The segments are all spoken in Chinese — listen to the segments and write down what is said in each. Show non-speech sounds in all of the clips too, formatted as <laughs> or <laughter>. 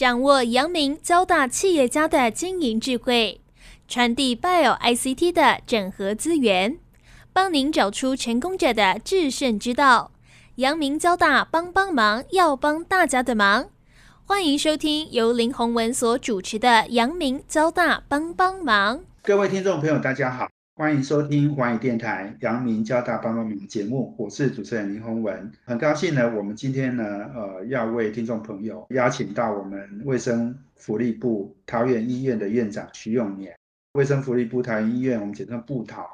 掌握阳明交大企业家的经营智慧，传递 Bio ICT 的整合资源，帮您找出成功者的制胜之道。阳明交大帮帮忙，要帮大家的忙。欢迎收听由林宏文所主持的阳明交大帮帮忙。各位听众朋友，大家好。欢迎收听华语电台阳明交大帮帮忙节目，我是主持人林宏文。很高兴呢，我们今天呢，呃，要为听众朋友邀请到我们卫生福利部桃园医院的院长徐永年。卫生福利部桃园医院，我们简称部桃。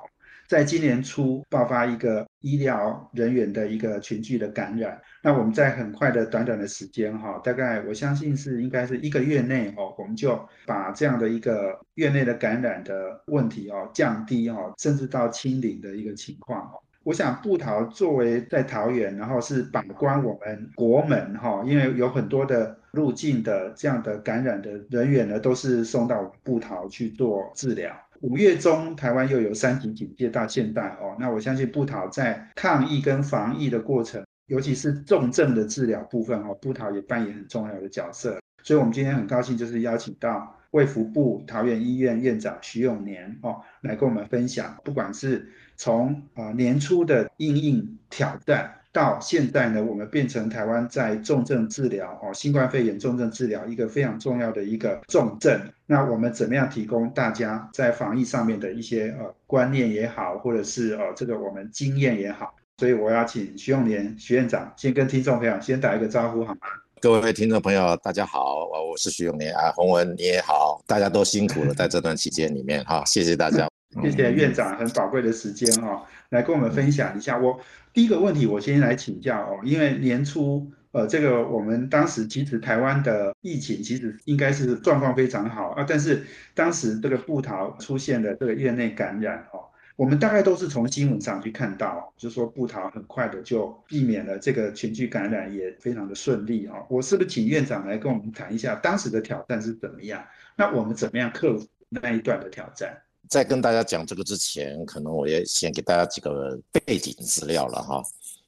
在今年初爆发一个医疗人员的一个群聚的感染，那我们在很快的短短的时间哈，大概我相信是应该是一个月内哦，我们就把这样的一个院内的感染的问题哦降低哦，甚至到清零的一个情况哦。我想布桃作为在桃园，然后是把关我们国门哈，因为有很多的入境的这样的感染的人员呢，都是送到布桃去做治疗。五月中，台湾又有三级警戒到现在哦，那我相信布桃在抗疫跟防疫的过程，尤其是重症的治疗部分哦，布桃也扮演很重要的角色。所以，我们今天很高兴，就是邀请到卫福部桃园医院院长徐永年哦，来跟我们分享，不管是从啊年初的应应挑战。到现在呢，我们变成台湾在重症治疗哦，新冠肺炎重症治疗一个非常重要的一个重症。那我们怎么样提供大家在防疫上面的一些呃观念也好，或者是呃这个我们经验也好？所以我要请徐永年徐院长先跟听众朋友先打一个招呼好吗？各位听众朋友，大家好，我我是徐永年啊，洪文你也好，大家都辛苦了，<laughs> 在这段期间里面哈，谢谢大家。谢谢院长很宝贵的时间哈，来跟我们分享一下。我第一个问题，我先来请教哦，因为年初呃，这个我们当时其实台湾的疫情其实应该是状况非常好啊，但是当时这个布桃出现了这个院内感染哦，我们大概都是从新闻上去看到，就是说布桃很快的就避免了这个群聚感染，也非常的顺利哦。我是不是请院长来跟我们谈一下当时的挑战是怎么样？那我们怎么样克服那一段的挑战？在跟大家讲这个之前，可能我也先给大家几个背景资料了哈。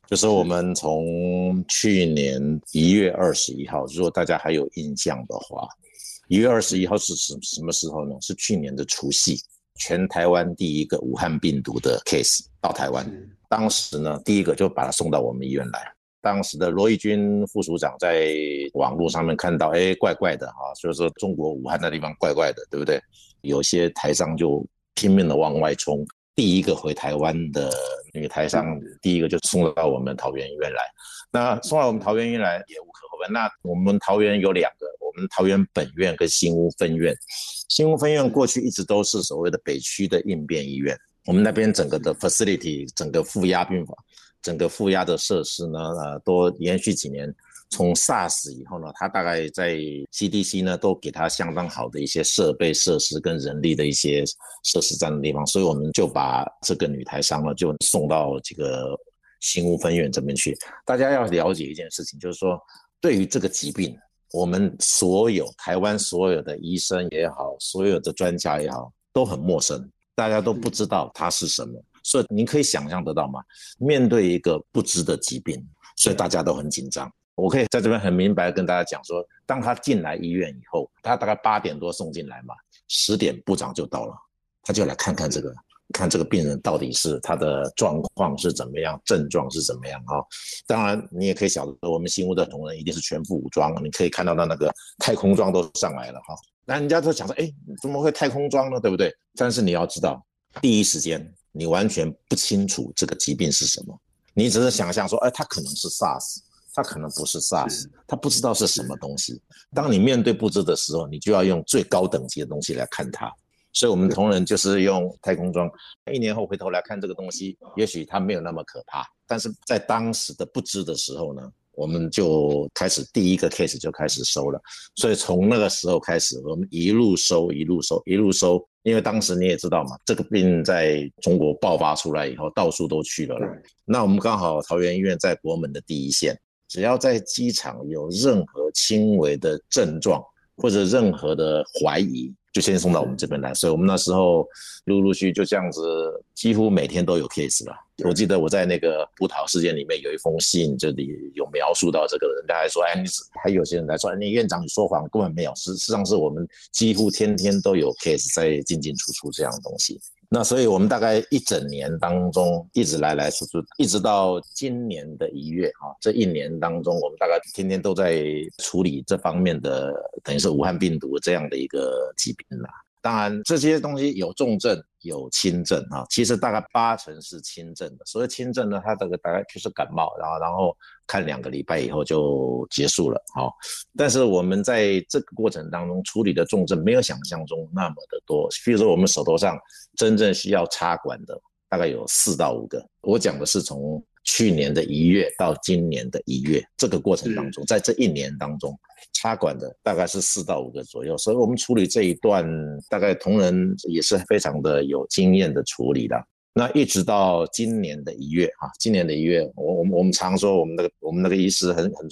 就是我们从去年一月二十一号，如果大家还有印象的话，一月二十一号是什什么时候呢？是去年的除夕，全台湾第一个武汉病毒的 case 到台湾。当时呢，第一个就把他送到我们医院来。当时的罗义军副署长在网络上面看到，哎，怪怪的哈，所以说中国武汉那地方怪怪的，对不对？有些台商就拼命的往外冲，第一个回台湾的女台商，第一个就送到我们桃园医院来。那送到我们桃园医院来也那我们桃园有两个，我们桃园本院跟新屋分院。新屋分院过去一直都是所谓的北区的应变医院，我们那边整个的 facility，整个负压病房。整个负压的设施呢，呃，都延续几年，从 SARS 以后呢，它大概在 CDC 呢都给它相当好的一些设备设施跟人力的一些设施在的地方，所以我们就把这个女台商呢就送到这个新屋分院这边去。大家要了解一件事情，就是说对于这个疾病，我们所有台湾所有的医生也好，所有的专家也好，都很陌生，大家都不知道它是什么。所以您可以想象得到吗？面对一个不知的疾病，所以大家都很紧张。我可以在这边很明白跟大家讲说，当他进来医院以后，他大概八点多送进来嘛，十点部长就到了，他就来看看这个，看这个病人到底是他的状况是怎么样，症状是怎么样啊？当然，你也可以晓得，我们新屋的同仁一定是全副武装，你可以看到他那个太空装都上来了哈。那人家都想说，哎，怎么会太空装呢？对不对？但是你要知道，第一时间。你完全不清楚这个疾病是什么，你只是想象说，哎，他可能是 SARS，他可能不是 SARS，他不知道是什么东西。当你面对不知的时候，你就要用最高等级的东西来看它。所以，我们同仁就是用太空装。一年后回头来看这个东西，也许它没有那么可怕，但是在当时的不知的时候呢？我们就开始第一个 case 就开始收了，所以从那个时候开始，我们一路收，一路收，一路收。因为当时你也知道嘛，这个病在中国爆发出来以后，到处都去了。那我们刚好桃园医院在国门的第一线，只要在机场有任何轻微的症状，或者任何的怀疑，就先送到我们这边来。所以我们那时候陆陆续就这样子，几乎每天都有 case 了。我记得我在那个葡萄事件里面有一封信，这里有描述到这个人，他还说：“哎，你还有些人来说，你院长你说谎，根本没有。实实际上是我们几乎天天都有 case 在进进出出这样的东西。”那所以，我们大概一整年当中，一直来来去去，一直到今年的一月啊，这一年当中，我们大概天天都在处理这方面的，等于是武汉病毒这样的一个疾病啦。当然，这些东西有重症有轻症啊，其实大概八成是轻症的。所谓轻症呢，它这个大概就是感冒，然后然后看两个礼拜以后就结束了。好，但是我们在这个过程当中处理的重症没有想象中那么的多。比如说，我们手头上真正需要插管的大概有四到五个。我讲的是从。去年的一月到今年的一月，这个过程当中，在这一年当中，插管的大概是四到五个左右，所以我们处理这一段，大概同仁也是非常的有经验的处理的。那一直到今年的一月，啊，今年的一月，我我们我们常说我们那个我们那个医师很很，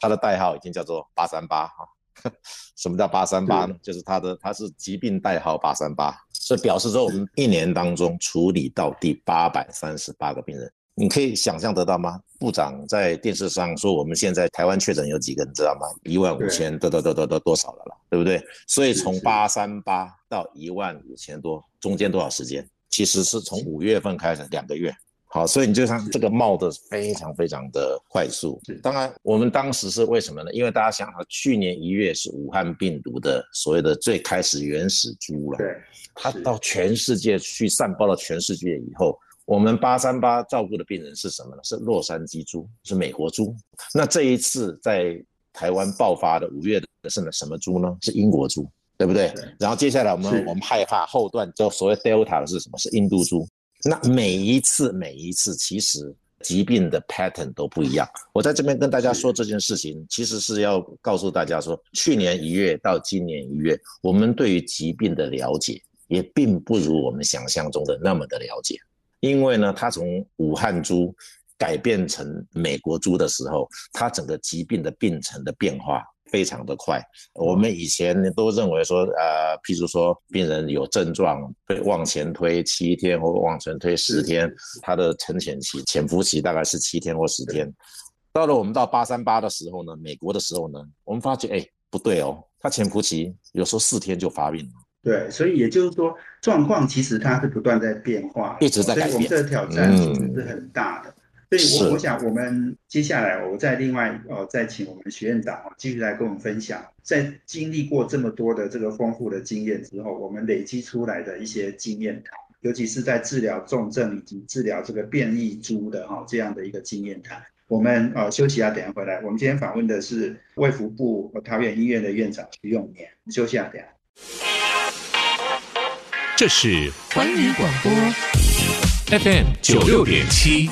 他的代号已经叫做八三八，哈，<laughs> 什么叫八三八呢？就是他的他是疾病代号八三八，所以表示说我们一年当中处理到第八百三十八个病人。你可以想象得到吗？部长在电视上说，我们现在台湾确诊有几个，你知道吗？一万五千多多多多多多少了啦，对不对？所以从八三八到一万五千多，中间多少时间？其实是从五月份开始两个月。好，所以你就像这个冒的非常非常的快速。当然，我们当时是为什么呢？因为大家想想，去年一月是武汉病毒的所谓的最开始原始株了，对，它到全世界去散播到全世界以后。我们八三八照顾的病人是什么呢？是洛杉矶猪，是美国猪。那这一次在台湾爆发的五月的是什么猪呢？是英国猪，对不对？然后接下来我们我们害怕后段就所谓 Delta 的是什么？是印度猪。那每一次每一次其实疾病的 pattern 都不一样。我在这边跟大家说这件事情，其实是要告诉大家说，去年一月到今年一月，我们对于疾病的了解也并不如我们想象中的那么的了解。因为呢，它从武汉猪改变成美国猪的时候，它整个疾病的病程的变化非常的快。我们以前都认为说，呃，譬如说病人有症状，被往前推七天或往前推十天，它的沉潜期、潜伏期大概是七天或十天。到了我们到八三八的时候呢，美国的时候呢，我们发觉，哎，不对哦，它潜伏期有时候四天就发病了。对，所以也就是说，状况其实它是不断在变化，一直在改变。所以我们这个挑战其实是很大的。所以，我我想，我们接下来我再另外呃再请我们学院长继续来跟我们分享，在经历过这么多的这个丰富的经验之后，我们累积出来的一些经验谈，尤其是在治疗重症以及治疗这个变异株的哈这样的一个经验谈。我们呃休息一下，等下回来。我们今天访问的是卫福部桃园医院的院长徐永年。休息一下，等下。这是环宇广播 FM 九六点七，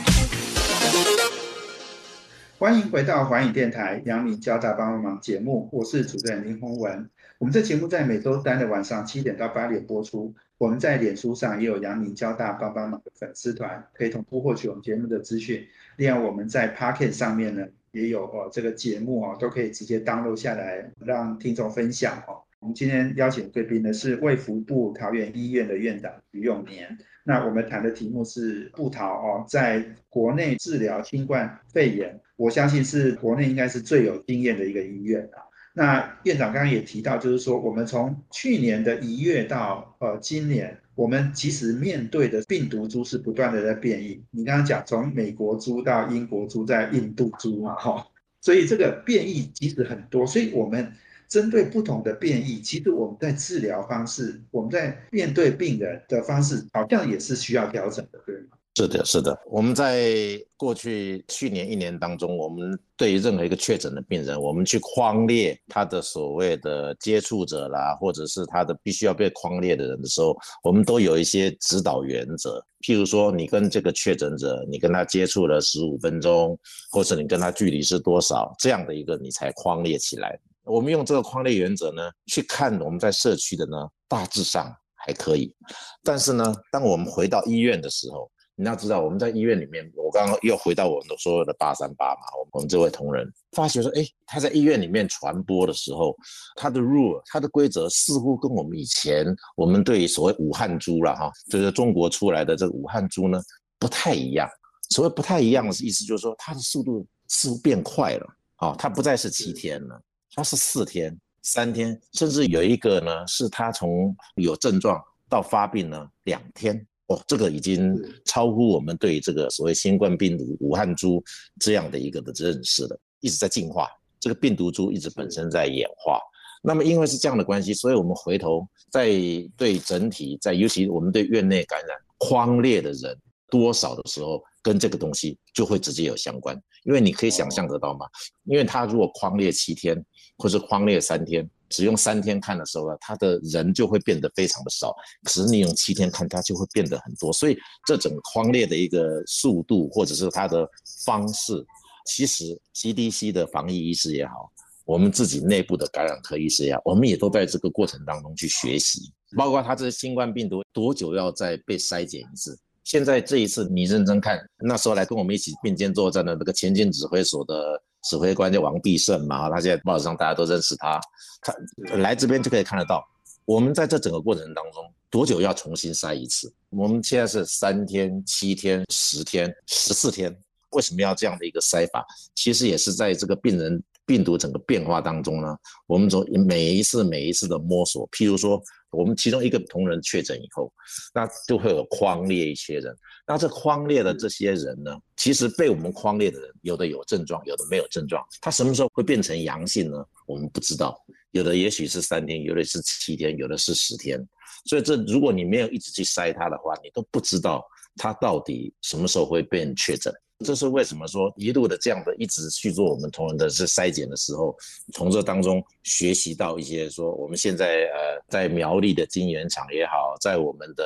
欢迎回到环宇电台杨明交大帮帮忙节目，我是主持人林宏文。我们这节目在每周三的晚上七点到八点播出。我们在脸书上也有杨明交大帮帮忙的粉丝团，可以同步获取我们节目的资讯。另外，我们在 Pocket 上面呢也有哦，这个节目哦都可以直接 download 下来，让听众分享哦。我们今天邀请贵宾的是卫福部桃园医院的院长于永年。那我们谈的题目是布桃哦，在国内治疗新冠肺炎，我相信是国内应该是最有经验的一个医院啊。那院长刚刚也提到，就是说我们从去年的一月到呃今年，我们其实面对的病毒株是不断的在变异。你刚刚讲从美国株到英国株，在印度株嘛，哈，所以这个变异其实很多，所以我们。针对不同的变异，其实我们在治疗方式，我们在面对病人的方式，好像也是需要调整的，对吗？是的，是的。我们在过去去年一年当中，我们对于任何一个确诊的病人，我们去框列他的所谓的接触者啦，或者是他的必须要被框列的人的时候，我们都有一些指导原则。譬如说，你跟这个确诊者，你跟他接触了十五分钟，或者你跟他距离是多少，这样的一个你才框列起来。我们用这个框列原则呢，去看我们在社区的呢，大致上还可以。但是呢，当我们回到医院的时候，你要知道，我们在医院里面，我刚刚又回到我们的所有的八三八嘛，我们这位同仁发觉说，哎，他在医院里面传播的时候，他的 rule，他的规则似乎跟我们以前我们对所谓武汉猪了哈，就是中国出来的这个武汉猪呢不太一样。所谓不太一样的意思就是说，它的速度似乎变快了啊，它不再是七天了，它是四天、三天，甚至有一个呢，是他从有症状到发病呢两天。哦，这个已经超乎我们对这个所谓新冠病毒武汉株这样的一个的认识了，一直在进化，这个病毒株一直本身在演化。那么因为是这样的关系，所以我们回头在对整体，在尤其我们对院内感染框列的人多少的时候，跟这个东西就会直接有相关。因为你可以想象得到吗？因为他如果框列七天，或是框列三天。只用三天看的时候呢，他的人就会变得非常的少。可是你用七天看，它就会变得很多。所以这整个框列的一个速度，或者是它的方式，其实 CDC 的防疫医师也好，我们自己内部的感染科医师也好，我们也都在这个过程当中去学习。包括他这新冠病毒多久要再被筛检一次？现在这一次你认真看，那时候来跟我们一起并肩作战的那个前进指挥所的。指挥官叫王必胜嘛，他现在报纸上大家都认识他。他来这边就可以看得到，我们在这整个过程当中多久要重新筛一次？我们现在是三天、七天、十天、十四天，为什么要这样的一个筛法？其实也是在这个病人病毒整个变化当中呢，我们从每一次每一次的摸索，譬如说。我们其中一个同仁确诊以后，那就会有框列一些人。那这框列的这些人呢，其实被我们框列的人，有的有症状，有的没有症状。他什么时候会变成阳性呢？我们不知道。有的也许是三天，有的是七天，有的是十天。所以这如果你没有一直去筛他的话，你都不知道他到底什么时候会变确诊。这是为什么说一路的这样的一直去做我们同仁的是筛检的时候，从这当中学习到一些说我们现在呃在苗栗的晶圆厂也好，在我们的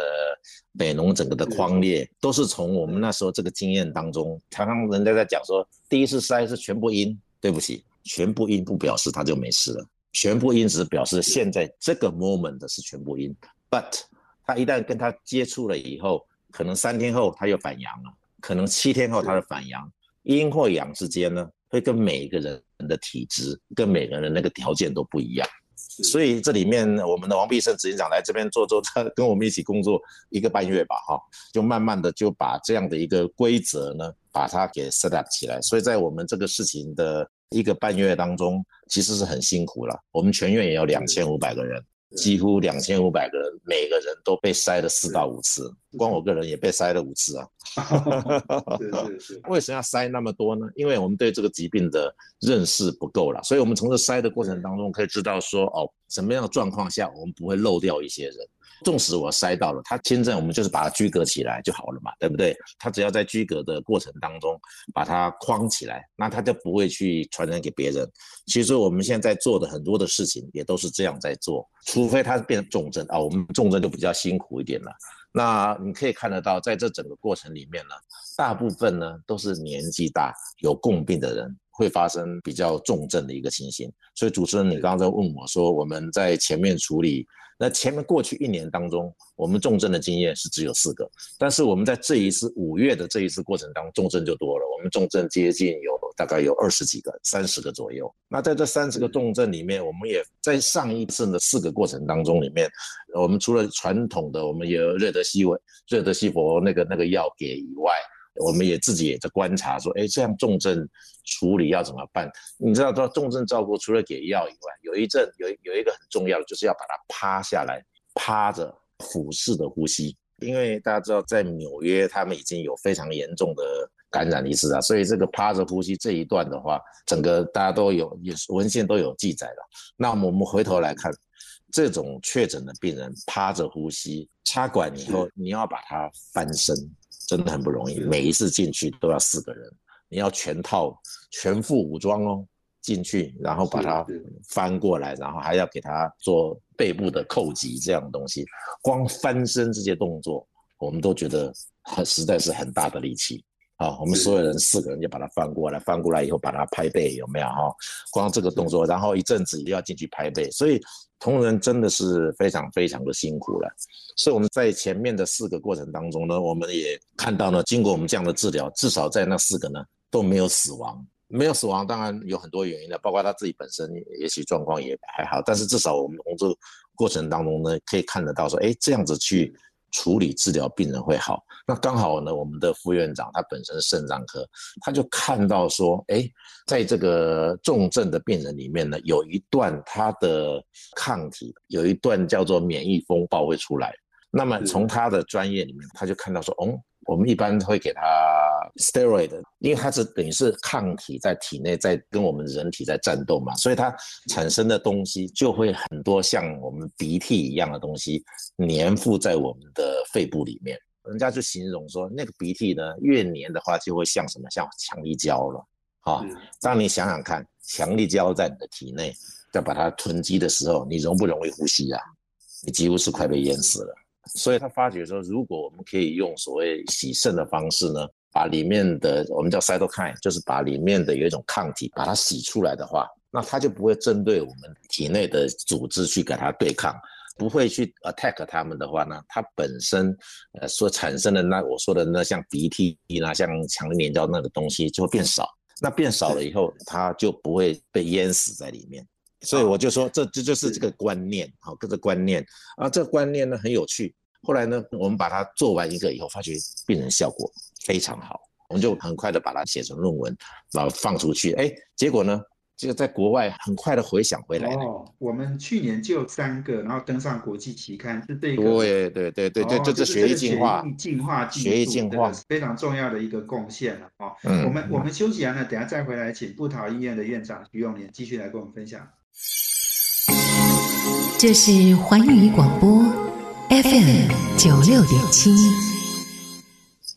北农整个的框列，都是从我们那时候这个经验当中，常常人家在讲说第一次筛是全部阴，对不起，全部阴不表示它就没事了，全部阴只表示现在这个 moment 是全部阴，but 他一旦跟他接触了以后，可能三天后他又反阳了。可能七天后他的反阳，阴或阳之间呢，会跟每一个人的体质、跟每个人的那个条件都不一样。所以这里面我们的王必胜执行长来这边做做，他跟我们一起工作一个半月吧，哈，就慢慢的就把这样的一个规则呢，把它给 set up 起来。所以在我们这个事情的一个半月当中，其实是很辛苦了。我们全院也有两千五百个人。几乎两千五百个人，每个人都被筛了四到五次，光我个人也被筛了五次啊。<laughs> <laughs> 为什么要筛那么多呢？因为我们对这个疾病的认识不够了，所以我们从这筛的过程当中可以知道说，哦，什么样的状况下我们不会漏掉一些人。纵使我塞到了他签证，我们就是把它居隔起来就好了嘛，对不对？他只要在居隔的过程当中把它框起来，那他就不会去传染给别人。其实我们现在做的很多的事情也都是这样在做，除非他变成重症啊，我们重症就比较辛苦一点了。那你可以看得到，在这整个过程里面呢，大部分呢都是年纪大、有共病的人。会发生比较重症的一个情形，所以主持人，你刚刚在问我说，我们在前面处理，那前面过去一年当中，我们重症的经验是只有四个，但是我们在这一次五月的这一次过程当中，重症就多了，我们重症接近有大概有二十几个，三十个左右。那在这三十个重症里面，我们也在上一次的四个过程当中里面，我们除了传统的，我们有热德西韦、热德西佛那个那个药给以外。我们也自己也在观察，说，哎，这样重症处理要怎么办？你知道，说重症照顾除了给药以外，有一阵有有一个很重要的，就是要把它趴下来，趴着俯视的呼吸。因为大家知道，在纽约他们已经有非常严重的感染例子啊，所以这个趴着呼吸这一段的话，整个大家都有也文献都有记载了。那我们回头来看，这种确诊的病人趴着呼吸，插管以后，你要把它翻身。真的很不容易，每一次进去都要四个人，你要全套全副武装哦，进去然后把它翻过来，然后还要给它做背部的扣击这样的东西，光翻身这些动作，我们都觉得很实在是很大的力气啊，我们所有人四个人就把它翻过来，翻过来以后把它拍背，有没有哈？光这个动作，然后一阵子又要进去拍背，所以同仁真的是非常非常的辛苦了。所以我们在前面的四个过程当中呢，我们也看到呢，经过我们这样的治疗，至少在那四个呢都没有死亡。没有死亡，当然有很多原因的，包括他自己本身也许状况也还好，但是至少我们从这个过程当中呢，可以看得到说，哎，这样子去处理治疗病人会好。那刚好呢，我们的副院长他本身是肾脏科，他就看到说，哎，在这个重症的病人里面呢，有一段他的抗体，有一段叫做免疫风暴会出来。那么从他的专业里面，他就看到说，哦，我们一般会给他。steroid，因为它是等于是抗体在体内在跟我们人体在战斗嘛，所以它产生的东西就会很多像我们鼻涕一样的东西粘附在我们的肺部里面。人家就形容说，那个鼻涕呢越黏的话，就会像什么像强力胶了。啊，当你想想看，强力胶在你的体内在把它囤积的时候，你容不容易呼吸啊？你几乎是快被淹死了。所以他发觉说，如果我们可以用所谓洗肾的方式呢？把里面的我们叫 cytokine，就是把里面的有一种抗体把它洗出来的话，那它就不会针对我们体内的组织去给它对抗，不会去 attack 它们的话呢，它本身呃所产生的那我说的那像鼻涕啦，像强粘胶那个东西就会变少。那变少了以后，它就不会被淹死在里面。所以我就说，这这就是这个观念，好，这个观念啊，这个观念呢很有趣。后来呢，我们把它做完一个以后，发觉病人效果。非常好，我们就很快的把它写成论文，然后放出去。哎，结果呢，这个在国外很快的回响回来了。哦，我们去年就三个，然后登上国际期刊，是这个。对对对对对，这这血液净化，进化血液净化非常重要的一个贡献了。哦，嗯，我们我们休息完了，等下再回来，请布桃医院的院长徐永年继续来跟我们分享。这是环宇广播 FM 九六点七。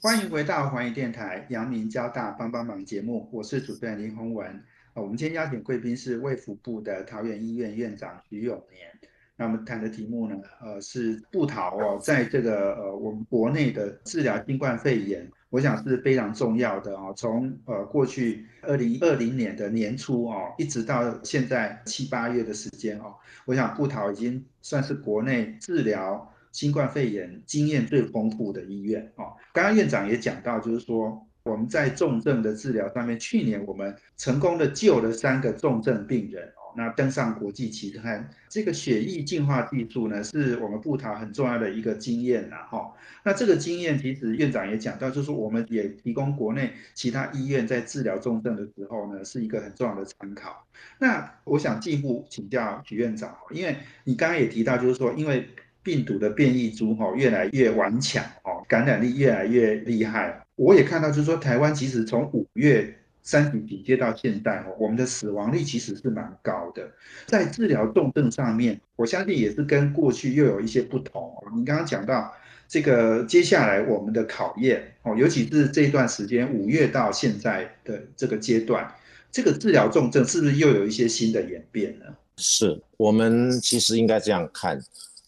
欢迎回到环宇电台阳明交大帮帮忙节目，我是主持人林宏文。啊，我们今天邀请贵宾是卫福部的桃园医院院长徐永年。那我们谈的题目呢，呃，是布桃哦，在这个呃我们国内的治疗新冠肺炎，我想是非常重要的啊。从呃过去二零二零年的年初哦，一直到现在七八月的时间哦，我想布桃已经算是国内治疗。新冠肺炎经验最丰富的医院哦，刚刚院长也讲到，就是说我们在重症的治疗上面，去年我们成功的救了三个重症病人哦，那登上国际期刊。这个血液净化技术呢，是我们布塔很重要的一个经验呐哈。那这个经验其实院长也讲到，就是我们也提供国内其他医院在治疗重症的时候呢，是一个很重要的参考。那我想进一步请教许院长，因为你刚刚也提到，就是说因为病毒的变异株哈越来越顽强哦，感染力越来越厉害。我也看到，就是说台湾其实从五月三十底接到现在，我们的死亡率其实是蛮高的。在治疗重症上面，我相信也是跟过去又有一些不同哦。你刚刚讲到这个接下来我们的考验哦，尤其是这段时间五月到现在的这个阶段，这个治疗重症是不是又有一些新的演变呢？是我们其实应该这样看。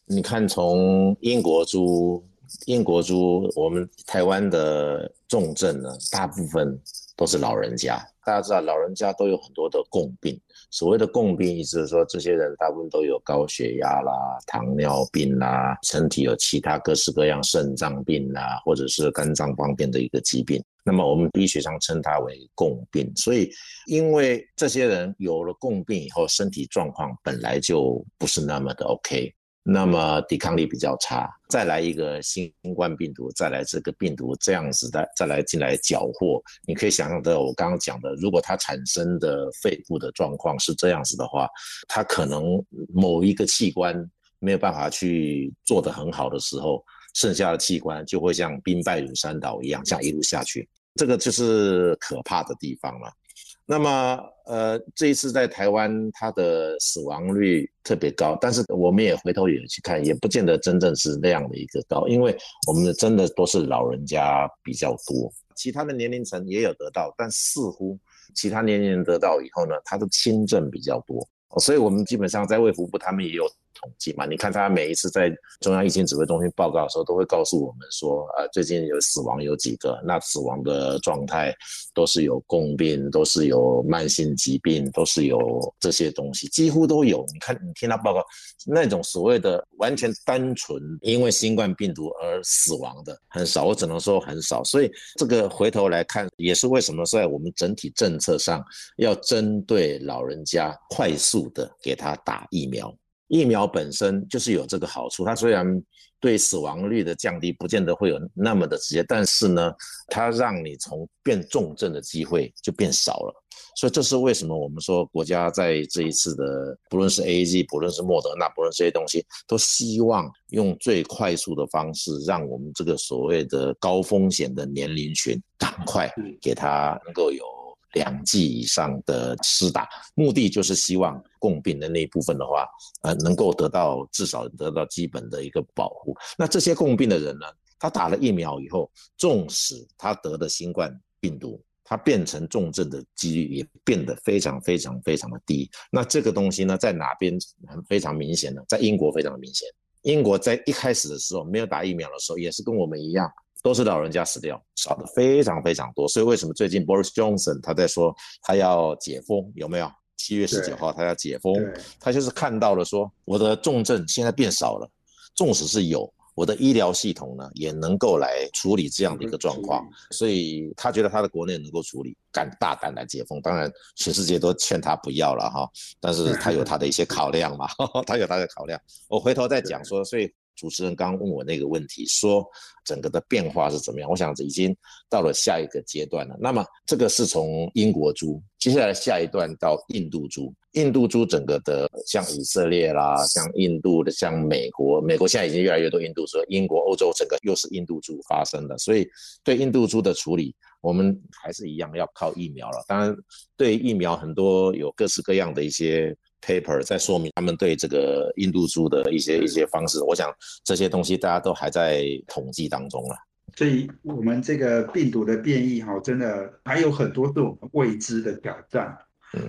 你看，从英国猪、英国猪，我们台湾的重症呢，大部分都是老人家。大家知道，老人家都有很多的共病。所谓的共病，意思是说，这些人大部分都有高血压啦、糖尿病啦，身体有其他各式各样肾脏病啦，或者是肝脏方面的一个疾病。那么我们医学上称它为共病。所以，因为这些人有了共病以后，身体状况本来就不是那么的 OK。那么抵抗力比较差，再来一个新冠病毒，再来这个病毒这样子的，再来进来缴获，你可以想象到我刚刚讲的，如果它产生的肺部的状况是这样子的话，它可能某一个器官没有办法去做得很好的时候，剩下的器官就会像兵败如山倒一样，这样一路下去，这个就是可怕的地方了。那么，呃，这一次在台湾，它的死亡率特别高，但是我们也回头也去看，也不见得真正是那样的一个高，因为我们的真的都是老人家比较多，其他的年龄层也有得到，但似乎其他年龄得到以后呢，他的轻症比较多。所以我们基本上在卫福部他们也有。统计嘛，你看他每一次在中央疫情指挥中心报告的时候，都会告诉我们说，呃，最近有死亡有几个，那死亡的状态都是有共病，都是有慢性疾病，都是有这些东西，几乎都有。你看，你听他报告，那种所谓的完全单纯因为新冠病毒而死亡的很少，我只能说很少。所以这个回头来看，也是为什么在我们整体政策上要针对老人家快速的给他打疫苗。疫苗本身就是有这个好处，它虽然对死亡率的降低不见得会有那么的直接，但是呢，它让你从变重症的机会就变少了。所以这是为什么我们说国家在这一次的，不论是 A Z，不论是莫德纳，不论这些东西，都希望用最快速的方式，让我们这个所谓的高风险的年龄群，赶快给他能够有。两剂以上的施打，目的就是希望共病的那一部分的话，呃，能够得到至少得到基本的一个保护。那这些共病的人呢，他打了疫苗以后，纵使他得的新冠病毒，他变成重症的几率也变得非常非常非常的低。那这个东西呢，在哪边很非常明显呢？在英国非常明显。英国在一开始的时候没有打疫苗的时候，也是跟我们一样。都是老人家死掉，少的非常非常多，所以为什么最近 Boris Johnson 他在说他要解封？有没有？七月十九号他要解封，他就是看到了说我的重症现在变少了，纵使是有，我的医疗系统呢也能够来处理这样的一个状况，所以他觉得他的国内能够处理，敢大胆来解封。当然全世界都劝他不要了哈，但是他有他的一些考量嘛，<laughs> 他有他的考量。我回头再讲说，所以。主持人刚刚问我那个问题，说整个的变化是怎么样？我想已经到了下一个阶段了。那么这个是从英国猪，接下来下一段到印度猪。印度猪整个的像以色列啦，像印度的，像美国，美国现在已经越来越多印度猪。英国、欧洲整个又是印度猪发生的，所以对印度猪的处理，我们还是一样要靠疫苗了。当然，对疫苗很多有各式各样的一些。Paper 在说明他们对这个印度猪的一些一些方式，我想这些东西大家都还在统计当中了。所以，我们这个病毒的变异哈，真的还有很多是我们未知的挑战。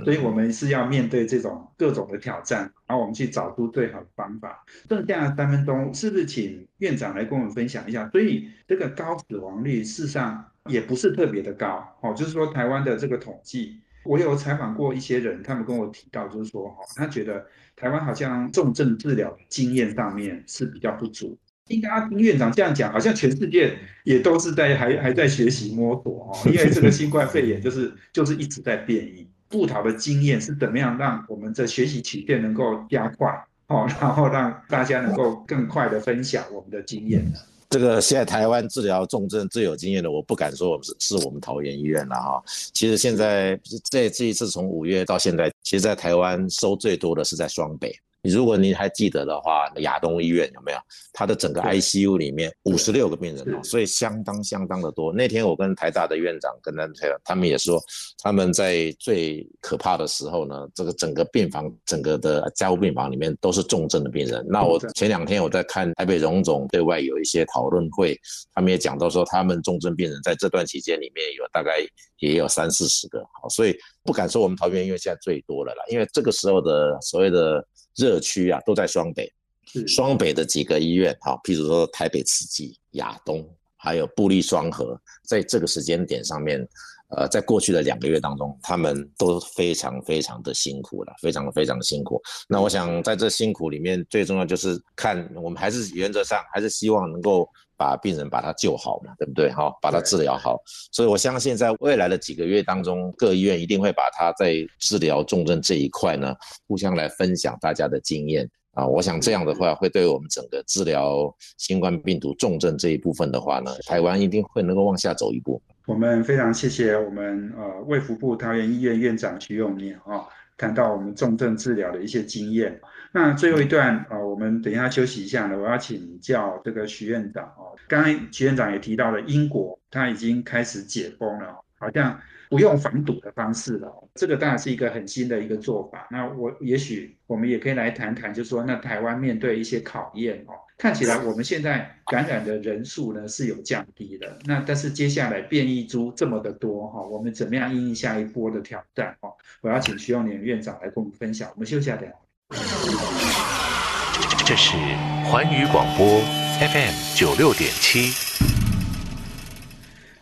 所以，我们是要面对这种各种的挑战，然后我们去找出最好的方法。剩下三分钟，是不是请院长来跟我们分享一下？所以，这个高死亡率事实上也不是特别的高，哦，就是说台湾的这个统计。我有采访过一些人，他们跟我提到，就是说，哈，他觉得台湾好像重症治疗经验上面是比较不足。应该听院长这样讲，好像全世界也都是在还还在学习摸索哦，<laughs> 因为这个新冠肺炎就是就是一直在变异。布桃的经验是怎么样让我们的学习曲线能够加快哦，然后让大家能够更快的分享我们的经验呢？这个现在台湾治疗重症最有经验的，我不敢说我们是是我们桃园医院了哈。其实现在这这一次从五月到现在，其实在台湾收最多的是在双北。如果你还记得的话，亚东医院有没有？它的整个 ICU 里面五十六个病人哦，所以相当相当的多。那天我跟台大的院长跟他他们也说，他们在最可怕的时候呢，这个整个病房、整个的加护病房里面都是重症的病人。那我前两天我在看台北荣总对外有一些讨论会，他们也讲到说，他们重症病人在这段期间里面有大概也有三四十个，好，所以不敢说我们桃园医院现在最多了啦，因为这个时候的所谓的。热区啊，都在双北，双北的几个医院，哈，譬如说台北慈济、亚东，还有布利双河，在这个时间点上面，呃，在过去的两个月当中，他们都非常非常的辛苦了，非常非常的辛苦。那我想在这辛苦里面，最重要就是看我们还是原则上还是希望能够。把病人把他救好嘛，对不对？哈，把他治疗好。所以我相信，在未来的几个月当中，各医院一定会把他在治疗重症这一块呢，互相来分享大家的经验啊。我想这样的话，会对我们整个治疗新冠病毒重症这一部分的话呢，台湾一定会能够往下走一步。我们非常谢谢我们呃卫福部桃园医院院长徐永年啊。谈到我们重症治疗的一些经验，那最后一段啊，我们等一下休息一下呢，我要请教这个徐院长哦。刚才徐院长也提到了英国，他已经开始解封了，好像不用防堵的方式了。这个当然是一个很新的一个做法。那我也许我们也可以来谈谈，就是说那台湾面对一些考验哦，看起来我们现在感染的人数呢是有降低的。那但是接下来变异株这么的多哈，我们怎么样应下一波的挑战哦？我要请徐永年院长来跟我们分享。我们休息下，等。这是环宇广播 FM 九六点七，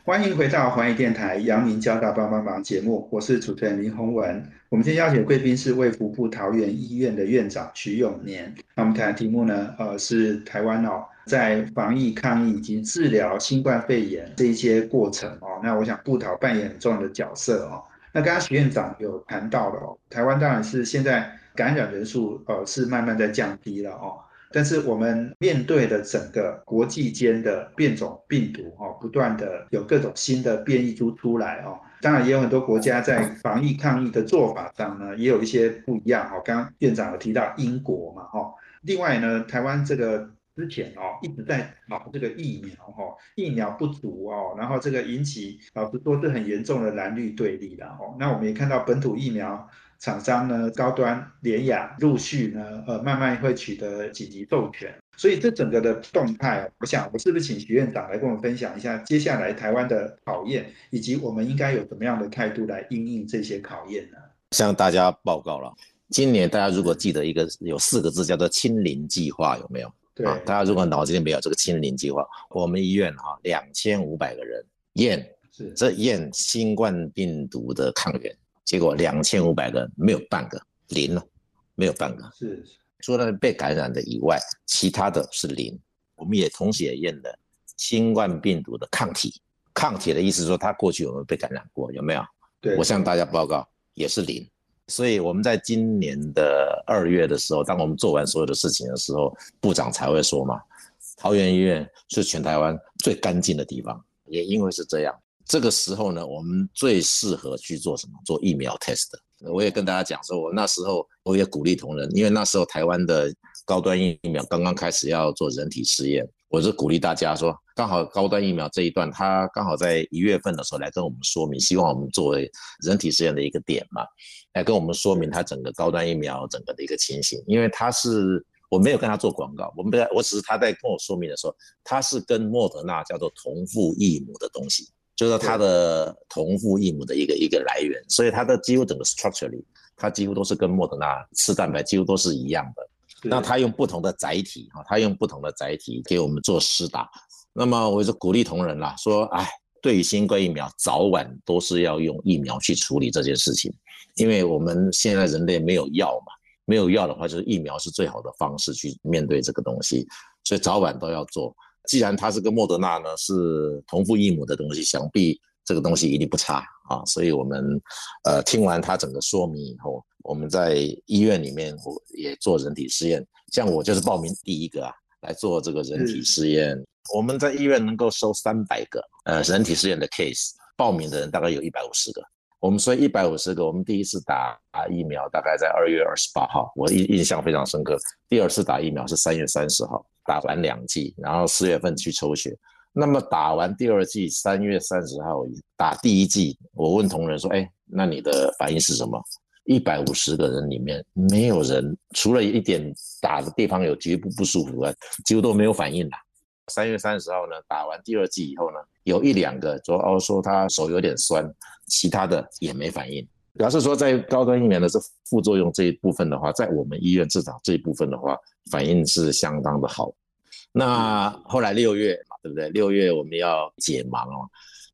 欢迎回到环宇电台阳明交大帮帮忙节目，我是主持人林宏文。我们今天邀请的贵宾是卫福部桃园医院的院长徐永年。那我们谈的题目呢，呃，是台湾哦，在防疫抗疫以及治疗新冠肺炎这一些过程哦，那我想布桃扮演很重要的角色哦。那刚刚徐院长有谈到的哦，台湾当然是现在。感染人数呃是慢慢在降低了哦，但是我们面对的整个国际间的变种病毒哦，不断的有各种新的变异株出来哦，当然也有很多国家在防疫抗疫的做法上呢，也有一些不一样哦。刚刚院长有提到英国嘛哈，另外呢，台湾这个之前哦一直在搞这个疫苗哈，疫苗不足哦，然后这个引起啊不说是很严重的蓝绿对立了哦，那我们也看到本土疫苗。厂商呢，高端联雅陆续呢，呃，慢慢会取得紧急授权，所以这整个的动态，我想我是不是请徐院长来跟我们分享一下接下来台湾的考验，以及我们应该有怎么样的态度来应应这些考验呢？向大家报告了，今年大家如果记得一个有四个字叫做“清零计划”，有没有？对，大家如果脑子里没有这个清零计划，我们医院哈两千五百个人验，是这验新冠病毒的抗原。结果两千五百个没有半个零了，没有半个是除了被感染的以外，其他的是零。我们也同时也验了新冠病毒的抗体，抗体的意思说他过去有没有被感染过，有没有？对，我向大家报告也是零。所以我们在今年的二月的时候，当我们做完所有的事情的时候，部长才会说嘛，桃园医院是全台湾最干净的地方，也因为是这样。这个时候呢，我们最适合去做什么？做疫苗 test。我也跟大家讲说，我那时候我也鼓励同仁，因为那时候台湾的高端疫苗刚刚开始要做人体试验，我是鼓励大家说，刚好高端疫苗这一段，他刚好在一月份的时候来跟我们说明，希望我们作为人体试验的一个点嘛，来跟我们说明他整个高端疫苗整个的一个情形。因为他是我没有跟他做广告，我们我只是他在跟我说明的时候，他是跟莫德纳叫做同父异母的东西。就是它的同父异母的一个一个来源，所以它的几乎整个 structure 里，它几乎都是跟莫德纳吃蛋白几乎都是一样的。那它用不同的载体哈，它用不同的载体给我们做施打。那么我就鼓励同仁啦，说哎，对于新冠疫苗，早晚都是要用疫苗去处理这件事情，因为我们现在人类没有药嘛，没有药的话，就是疫苗是最好的方式去面对这个东西，所以早晚都要做。既然它是跟莫德纳呢是同父异母的东西，想必这个东西一定不差啊！所以我们呃听完他整个说明以后，我们在医院里面我也做人体试验，像我就是报名第一个啊来做这个人体试验。我们在医院能够收三百个呃人体试验的 case，报名的人大概有一百五十个。我们说一百五十个，我们第一次打疫苗大概在二月二十八号，我印印象非常深刻。第二次打疫苗是三月三十号，打完两剂，然后四月份去抽血。那么打完第二剂，三月三十号打第一剂，我问同仁说：“哎，那你的反应是什么？”一百五十个人里面没有人，除了一点打的地方有局部不舒服外，几乎都没有反应的。三月三十号呢，打完第二剂以后呢，有一两个说哦，说他手有点酸，其他的也没反应，表示说在高端疫苗的这副作用这一部分的话，在我们医院至少这一部分的话，反应是相当的好。那后来六月嘛，对不对？六月我们要解盲哦。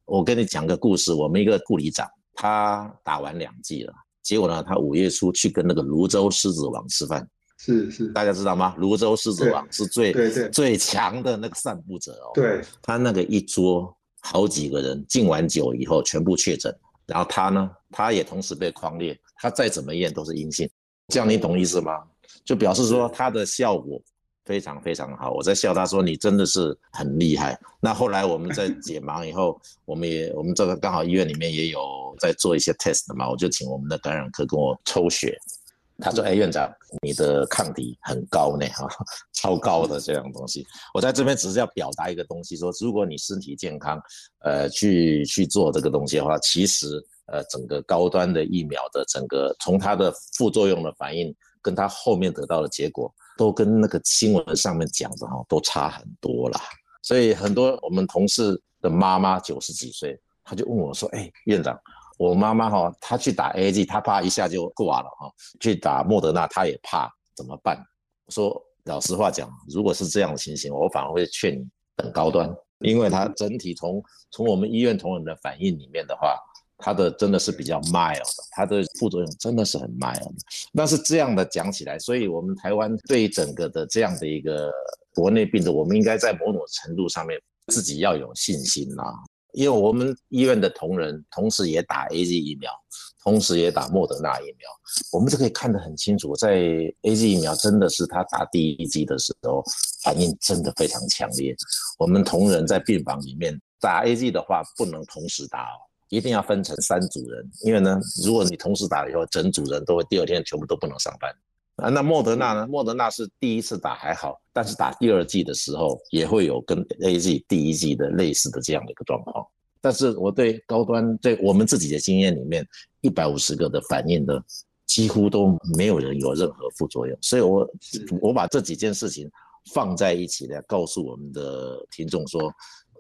我跟你讲个故事，我们一个护理长，他打完两剂了，结果呢，他五月初去跟那个泸州狮子王吃饭。是是，大家知道吗？泸州狮子王是最对对最强的那个散布者哦。对，他那个一桌好几个人敬完酒以后全部确诊，然后他呢，他也同时被框列，他再怎么验都是阴性，这样你懂意思吗？就表示说他的效果非常非常好。我在笑他说你真的是很厉害。那后来我们在解盲以后，<laughs> 我们也我们这个刚好医院里面也有在做一些 test 嘛，我就请我们的感染科跟我抽血。他说：“哎，院长，你的抗体很高呢，哈，超高的这样东西。我在这边只是要表达一个东西，说如果你身体健康，呃，去去做这个东西的话，其实呃，整个高端的疫苗的整个从它的副作用的反应，跟它后面得到的结果，都跟那个新闻上面讲的哈，都差很多了。所以很多我们同事的妈妈九十几岁，他就问我说：，哎，院长。”我妈妈哈，她去打 A G，她怕一下就挂了哈。去打莫德纳，她也怕，怎么办？我说老实话讲，如果是这样的情形，我反而会劝你等高端，因为它整体从从我们医院同仁的反应里面的话，它的真的是比较 mild，它的副作用真的是很 mild。但是这样的讲起来，所以我们台湾对整个的这样的一个国内病毒，我们应该在某种程度上面自己要有信心呐。因为我们医院的同仁同时也打 A Z 疫苗，同时也打莫德纳疫苗，我们就可以看得很清楚，在 A Z 疫苗真的是他打第一剂的时候反应真的非常强烈。我们同仁在病房里面打 A Z 的话，不能同时打哦，一定要分成三组人，因为呢，如果你同时打了以后，整组人都会第二天全部都不能上班。啊，那莫德纳呢？莫德纳是第一次打还好，但是打第二剂的时候也会有跟 A G 第一剂的类似的这样的一个状况。但是我对高端，对我们自己的经验里面，一百五十个的反应的几乎都没有人有任何副作用。所以我我把这几件事情放在一起来告诉我们的听众说，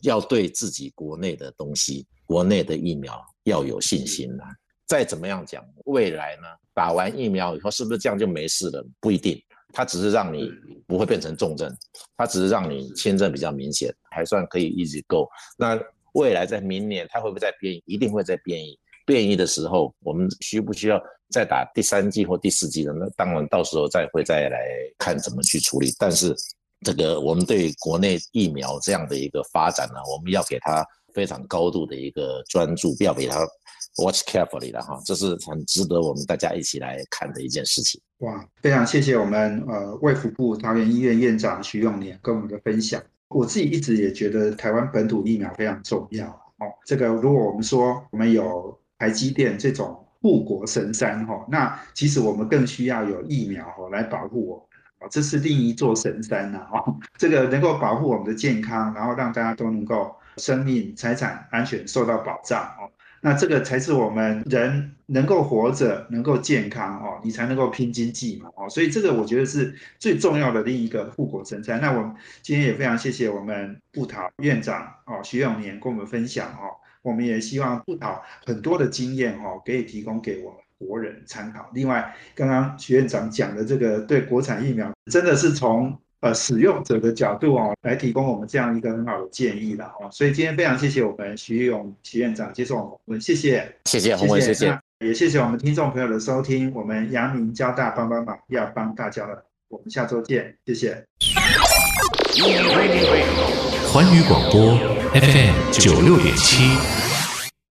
要对自己国内的东西、国内的疫苗要有信心啊。再怎么样讲，未来呢？打完疫苗以后，是不是这样就没事了？不一定，它只是让你不会变成重症，它只是让你签证比较明显，还算可以一直 go。那未来在明年，它会不会再变异？一定会再变异。变异的时候，我们需不需要再打第三剂或第四剂呢？那当然，到时候再会再来看怎么去处理。但是，这个我们对国内疫苗这样的一个发展呢，我们要给它非常高度的一个专注，不要给它。Watch carefully 的哈，这是很值得我们大家一起来看的一件事情。哇，非常谢谢我们呃卫福部桃园医院院长徐永年跟我们的分享。我自己一直也觉得台湾本土疫苗非常重要哦。这个如果我们说我们有台积电这种护国神山哈，那其实我们更需要有疫苗哈来保护我们啊，这是另一座神山呐哦。这个能够保护我们的健康，然后让大家都能够生命财产安全受到保障哦。那这个才是我们人能够活着、能够健康哦，你才能够拼经济嘛哦，所以这个我觉得是最重要的另一个护国神山。那我们今天也非常谢谢我们布桃院长哦徐永年跟我们分享哦，我们也希望布桃很多的经验哦可以提供给我们国人参考。另外，刚刚徐院长讲的这个对国产疫苗，真的是从。呃，使用者的角度哦，来提供我们这样一个很好的建议了哦。所以今天非常谢谢我们徐勇徐院长接受我们访问，谢谢，谢谢洪文，谢谢，也谢谢我们听众朋友的收听。我们阳明交大帮帮忙要帮大家了，我们下周见，谢谢。环宇广播 FM 九六点七。